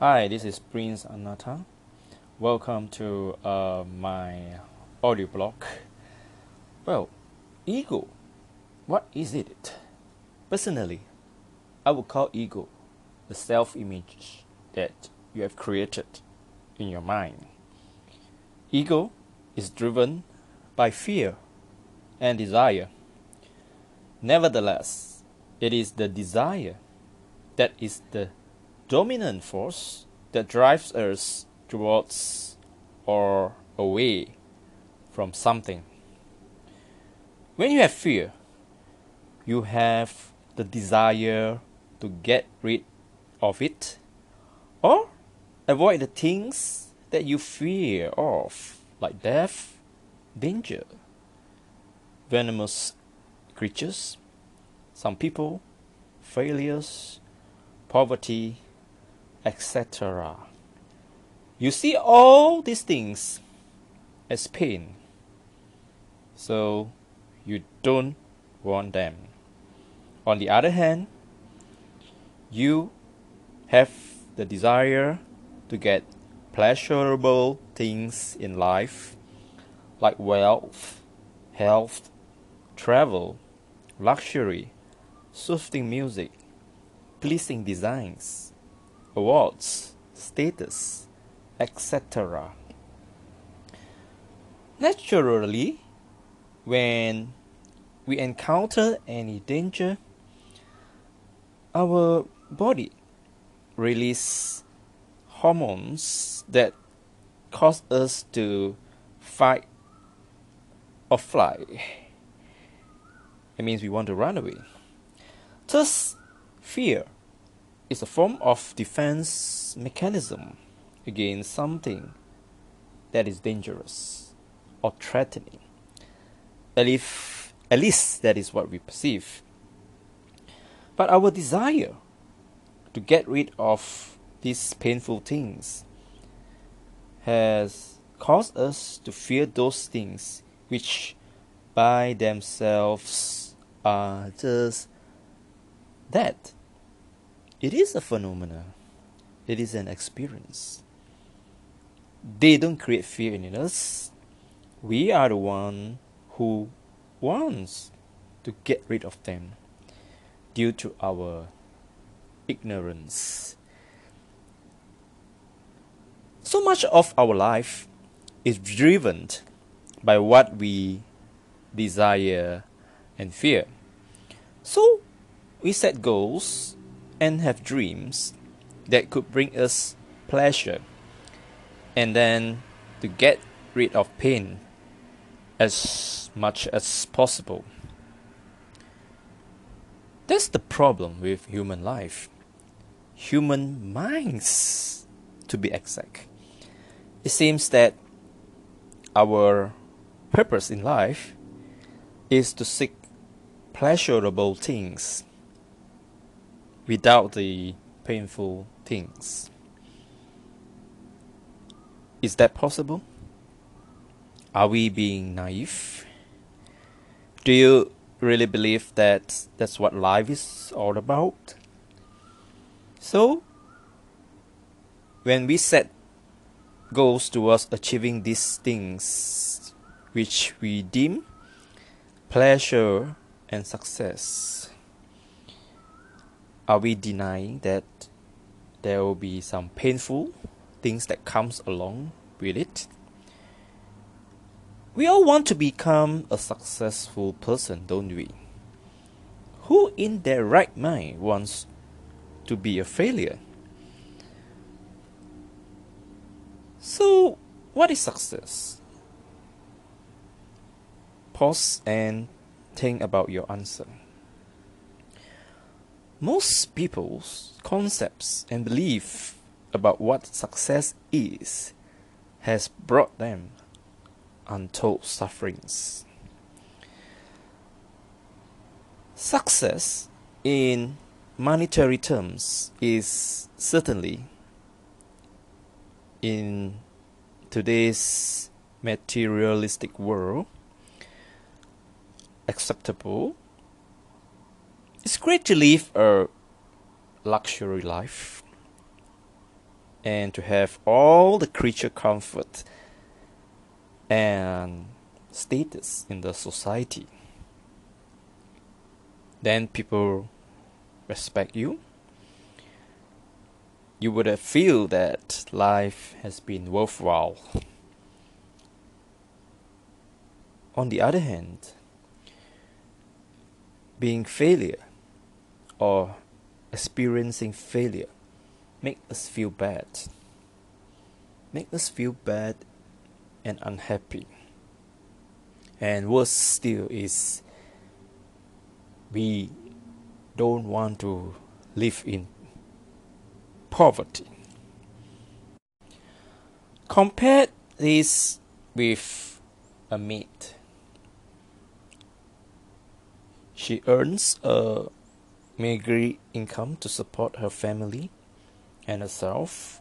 Hi, this is Prince Anata. Welcome to uh, my audio blog. Well, ego, what is it? Personally, I would call ego the self image that you have created in your mind. Ego is driven by fear and desire. Nevertheless, it is the desire that is the dominant force that drives us towards or away from something. When you have fear, you have the desire to get rid of it or avoid the things that you fear of, like death, danger, venomous creatures, some people, failures, poverty, etc. You see all these things as pain, so you don't want them. On the other hand, you have the desire to get pleasurable things in life like wealth, health, travel, luxury, soothing music, pleasing designs, awards, status, etc. Naturally, when we encounter any danger, our body release hormones that cause us to fight or fly. It means we want to run away. Thus, fear is a form of defense mechanism against something that is dangerous or threatening. At at least that is what we perceive. But our desire to get rid of these painful things has caused us to fear those things which by themselves are just that. It is a phenomenon. It is an experience. They don't create fear in us. We are the one who wants to get rid of them due to our ignorance. So much of our life is driven by what we desire and fear. So we set goals and have dreams that could bring us pleasure and then to get rid of pain as much as possible. That's the problem with human life. Human minds, to be exact. It seems that our purpose in life is to seek pleasurable things without the painful things. Is that possible? Are we being naive? Do you really believe that that's what life is all about? So, when we set goals towards achieving these things which we deem pleasure and success, are we denying that there will be some painful things that comes along with it? We all want to become a successful person, don't we? Who in their right mind wants to be a failure? So, what is success? Pause and think about your answer. Most people's concepts and belief about what success is has brought them untold sufferings. Success in monetary terms is certainly in today's materialistic world acceptable. It's great to live a luxury life. and to have all the creature comfort and status in the society. Then people respect you. You would feel that life has been worthwhile. On the other hand, being failure or experiencing failure make us feel bad. Make us feel bad and unhappy. And worse still is we don't want to live in poverty. Compare this with a maid. She earns a meager income to support her family and herself.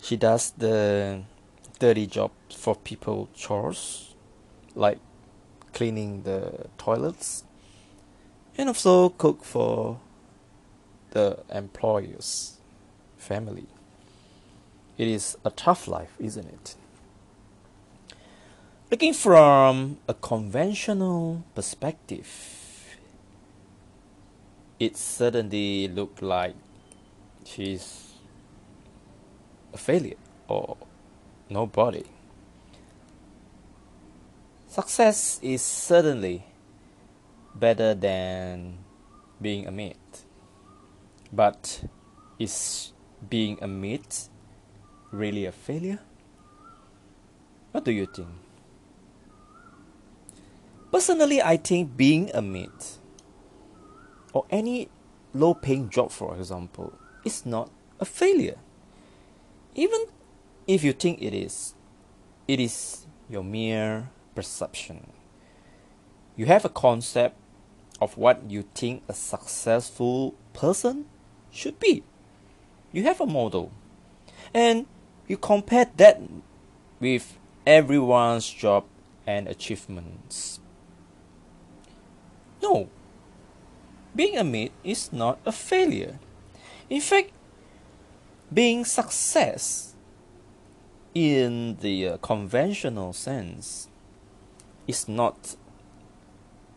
She does the dirty job for people chores like cleaning the toilets and also cook for the employer's family. It is a tough life, isn't it? Looking from a conventional perspective, it certainly looked like she's a failure or nobody. Success is certainly better than being a maid. But is being a maid really a failure? What do you think? Personally, I think being a maid or any low paying job, for example, is not a failure. Even if you think it is, it is your mere perception. You have a concept of what you think a successful person should be. You have a model. And you compare that with everyone's job and achievements. No, being a maid is not a failure. In fact, being success in the uh, conventional sense is not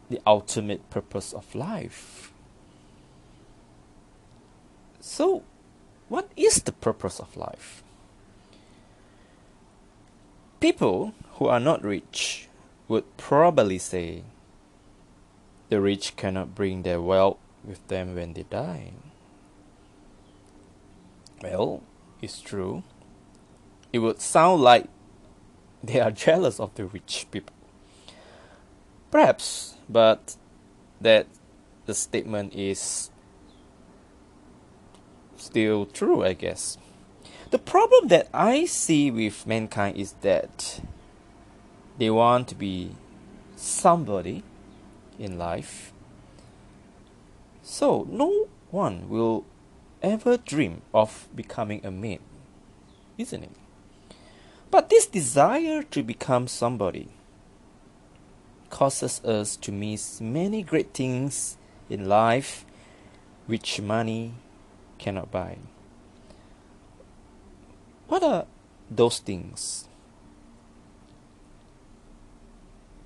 the ultimate purpose of life. So, what is the purpose of life? People who are not rich would probably say the rich cannot bring their wealth with them when they die. Well, it's true. It would sound like they are jealous of the rich people. Perhaps, but that the statement is still true, I guess. The problem that I see with mankind is that they want to be somebody in life. So, no one will ever dream of becoming a maid, isn't it? But this desire to become somebody causes us to miss many great things in life which money cannot buy. What are those things?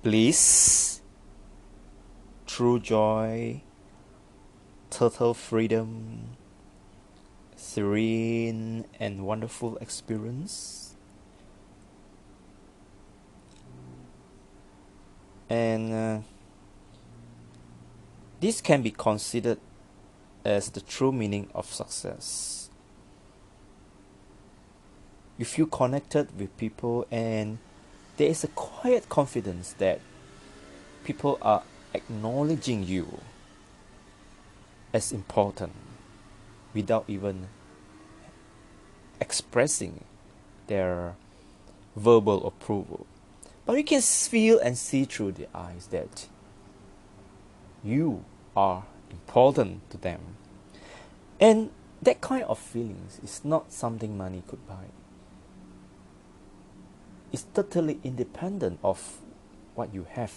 Bliss, true joy, total freedom, serene and wonderful experience and uh, this can be considered as the true meaning of success. You feel connected with people, and there is a quiet confidence that people are acknowledging you as important without even expressing their verbal approval. But you can feel and see through the eyes that you are important to them. And that kind of feelings is not something money could buy. It's totally independent of what you have,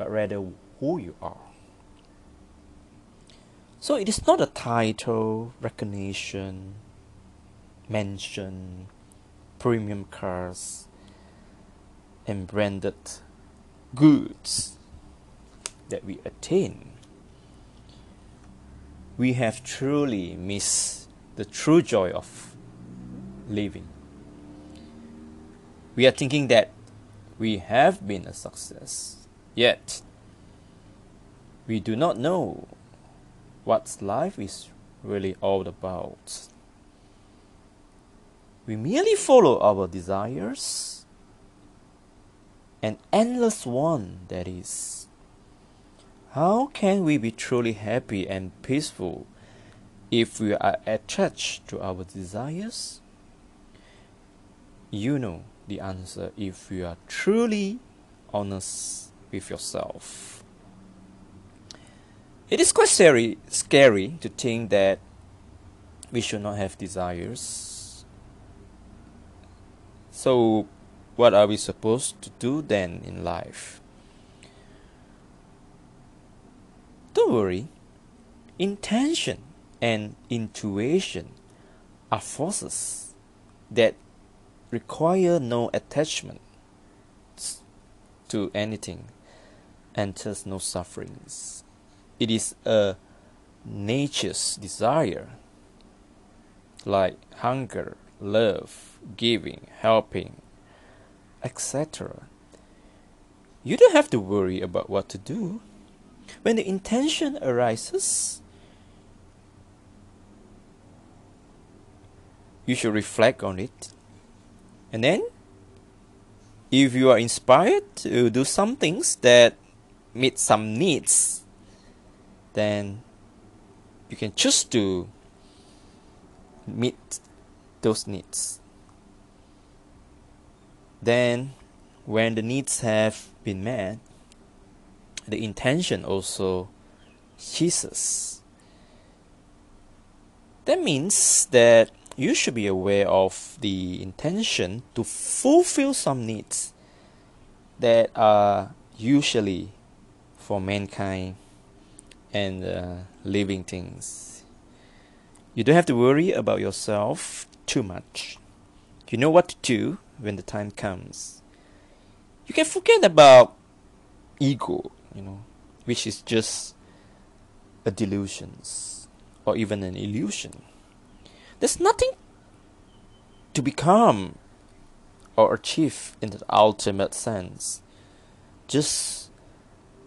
but rather who you are. So it is not a title, recognition, mention, premium cars, and branded goods that we attain, we have truly missed the true joy of living. We are thinking that we have been a success, yet we do not know what life is really all about. We merely follow our desires, an endless one that is. How can we be truly happy and peaceful if we are attached to our desires? You know the answer if you are truly honest with yourself. It is quite scary, scary to think that we should not have desires. So, what are we supposed to do then in life? Don't worry, intention and intuition are forces that require no attachment to anything thus no sufferings. It is a nature's desire, like hunger, love, giving, helping, etc. You don't have to worry about what to do. When the intention arises, you should reflect on it. And then, if you are inspired to do some things that meet some needs, then you can choose to meet those needs. Then, when the needs have been met, the intention also ceases. That means that you should be aware of the intention to fulfill some needs that are usually for mankind and uh, living things. You don't have to worry about yourself too much. You know what to do when the time comes. You can forget about ego you know, which is just a delusion or even an illusion. There's nothing to become or achieve in the ultimate sense, just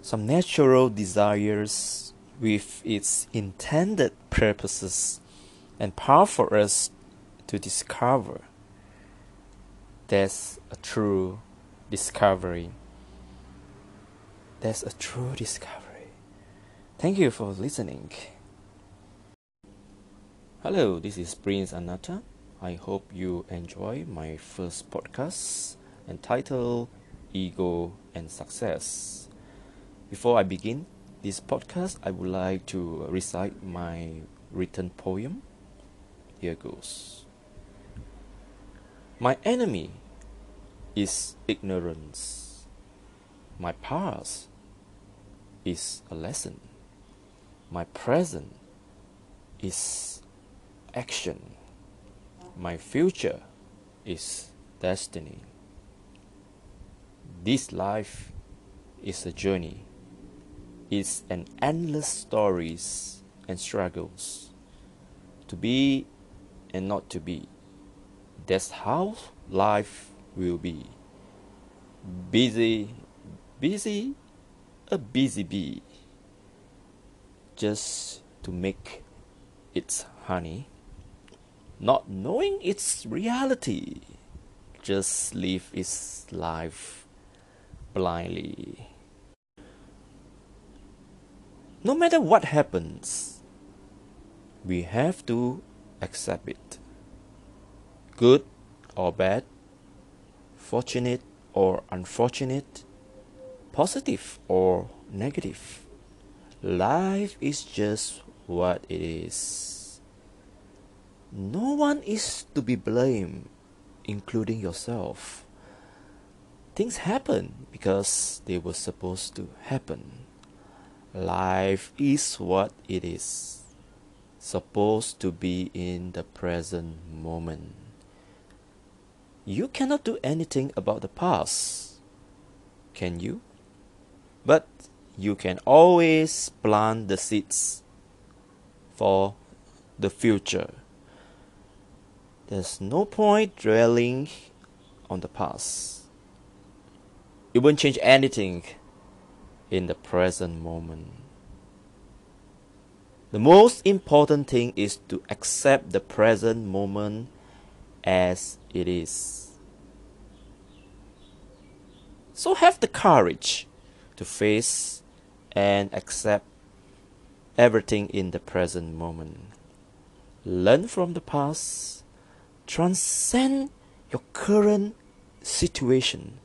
some natural desires with its intended purposes and power for us to discover. That's a true discovery that's a true discovery. Thank you for listening. Hello, this is Prince Anata. I hope you enjoy my first podcast entitled Ego and Success. Before I begin this podcast, I would like to recite my written poem. Here goes. My enemy is ignorance. My past is a lesson. My present is action. My future is destiny. This life is a journey. It's an endless stories and struggles. To be and not to be. That's how life will be. Busy, busy a busy bee just to make its honey, not knowing its reality, just live its life blindly. No matter what happens, we have to accept it. Good or bad, fortunate or unfortunate, positive or negative. Life is just what it is. No one is to be blamed, including yourself. Things happen because they were supposed to happen. Life is what it is. supposed to be in the present moment. You cannot do anything about the past, can you? But you can always plant the seeds for the future. There's no point dwelling on the past. It won't change anything in the present moment. The most important thing is to accept the present moment as it is. So have the courage to face and accept everything in the present moment. Learn from the past, transcend your current situation,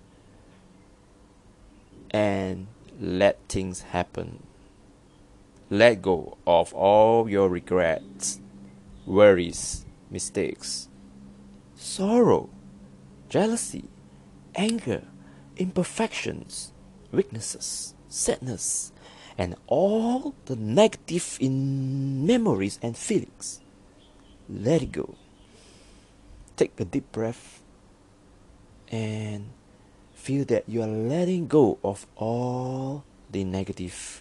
and let things happen. Let go of all your regrets, worries, mistakes, sorrow, jealousy, anger, imperfections, weaknesses, sadness, and all the negative in memories and feelings. Let it go. Take a deep breath and feel that you are letting go of all the negative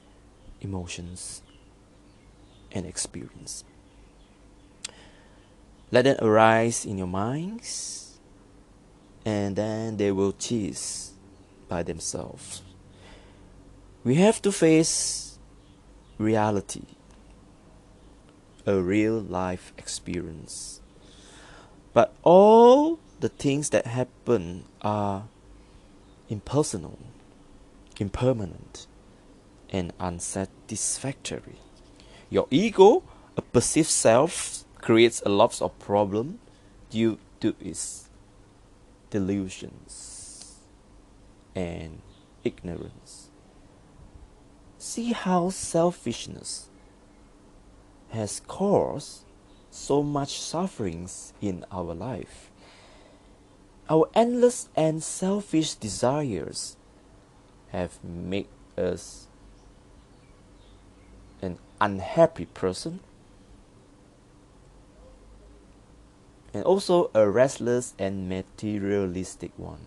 emotions and experience. Let them arise in your minds and then they will cease by themselves. We have to face reality, a real life experience. But all the things that happen are impersonal, impermanent, and unsatisfactory. Your ego, a perceived self, creates a lot of problem due to its delusions and ignorance. See how selfishness has caused so much sufferings in our life. Our endless and selfish desires have made us an unhappy person and also a restless and materialistic one.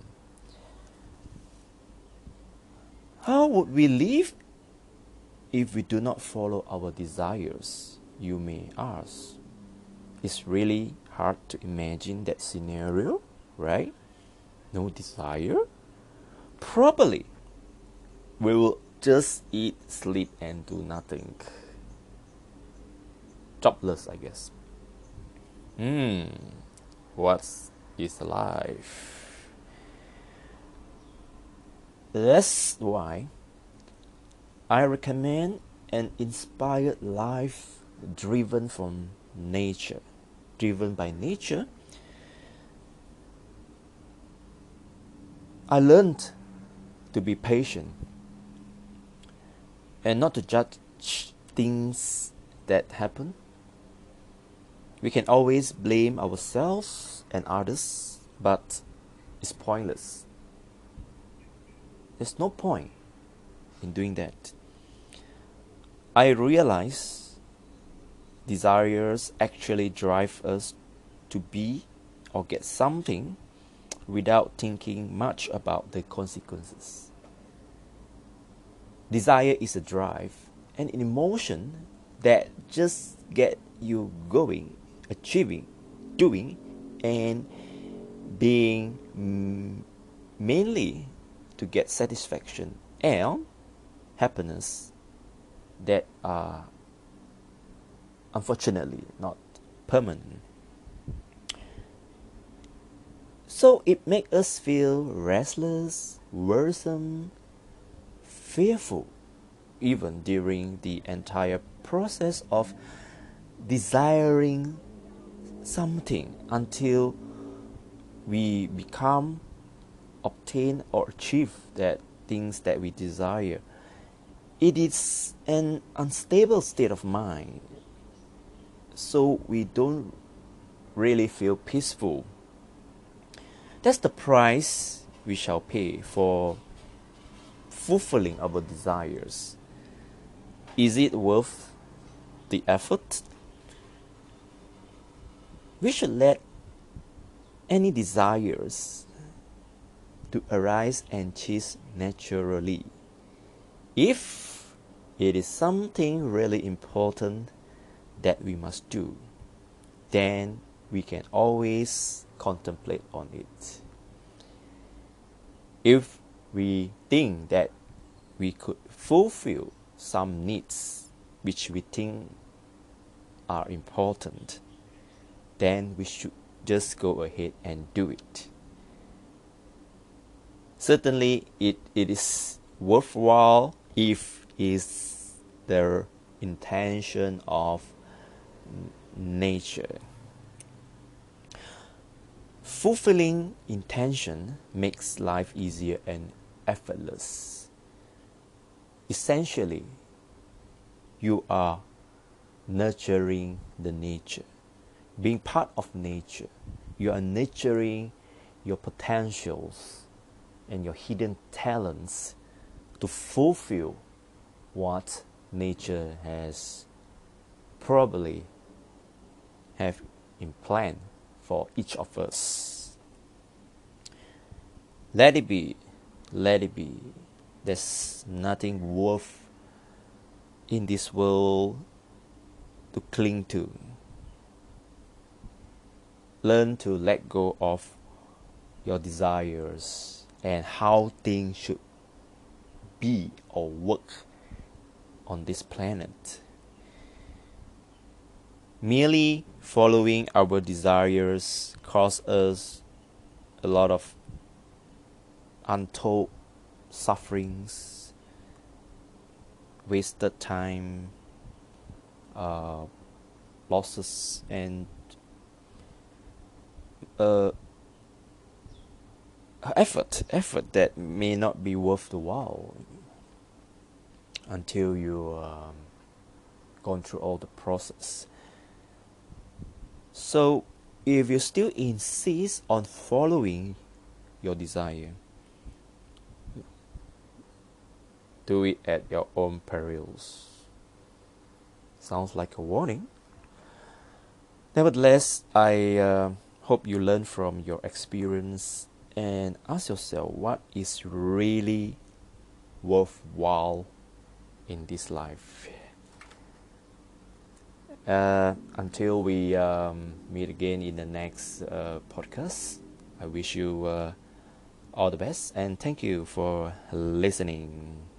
How would we live if we do not follow our desires? You may ask. It's really hard to imagine that scenario, right? No desire? Probably. We will just eat, sleep, and do nothing. Jobless, I guess. Hmm, what is life? That's why I recommend an inspired life driven from nature. Driven by nature, I learned to be patient and not to judge things that happen. We can always blame ourselves and others, but it's pointless. There's no point in doing that. I realize desires actually drive us to be or get something without thinking much about the consequences. Desire is a drive and an emotion that just get you going, achieving, doing, and being mm, mainly to get satisfaction and happiness that are unfortunately not permanent. So it makes us feel restless, worrisome, fearful, even during the entire process of desiring something until we become, obtain, or achieve that things that we desire. It is an unstable state of mind, so we don't really feel peaceful. That's the price we shall pay for fulfilling our desires. Is it worth the effort? we should let any desires to arise and cease naturally. If it is something really important that we must do, then we can always contemplate on it. If we think that we could fulfill some needs which we think are important, then we should just go ahead and do it. Certainly, it, it is worthwhile if is the intention of nature. Fulfilling intention makes life easier and effortless. Essentially, you are nurturing the nature. Being part of nature, you are nurturing your potentials and your hidden talents to fulfill what nature has probably have in plan for each of us. Let it be, let it be. There's nothing worth in this world to cling to. Learn to let go of your desires and how things should be or work on this planet. Merely following our desires cause us a lot of untold sufferings, wasted time, uh, losses, and uh, effort effort that may not be worth the while until you um, gone through all the process so if you still insist on following your desire do it at your own perils sounds like a warning nevertheless i uh, hope you learn from your experience and ask yourself what is really worthwhile in this life. Uh, until we um, meet again in the next uh, podcast, I wish you uh, all the best and thank you for listening.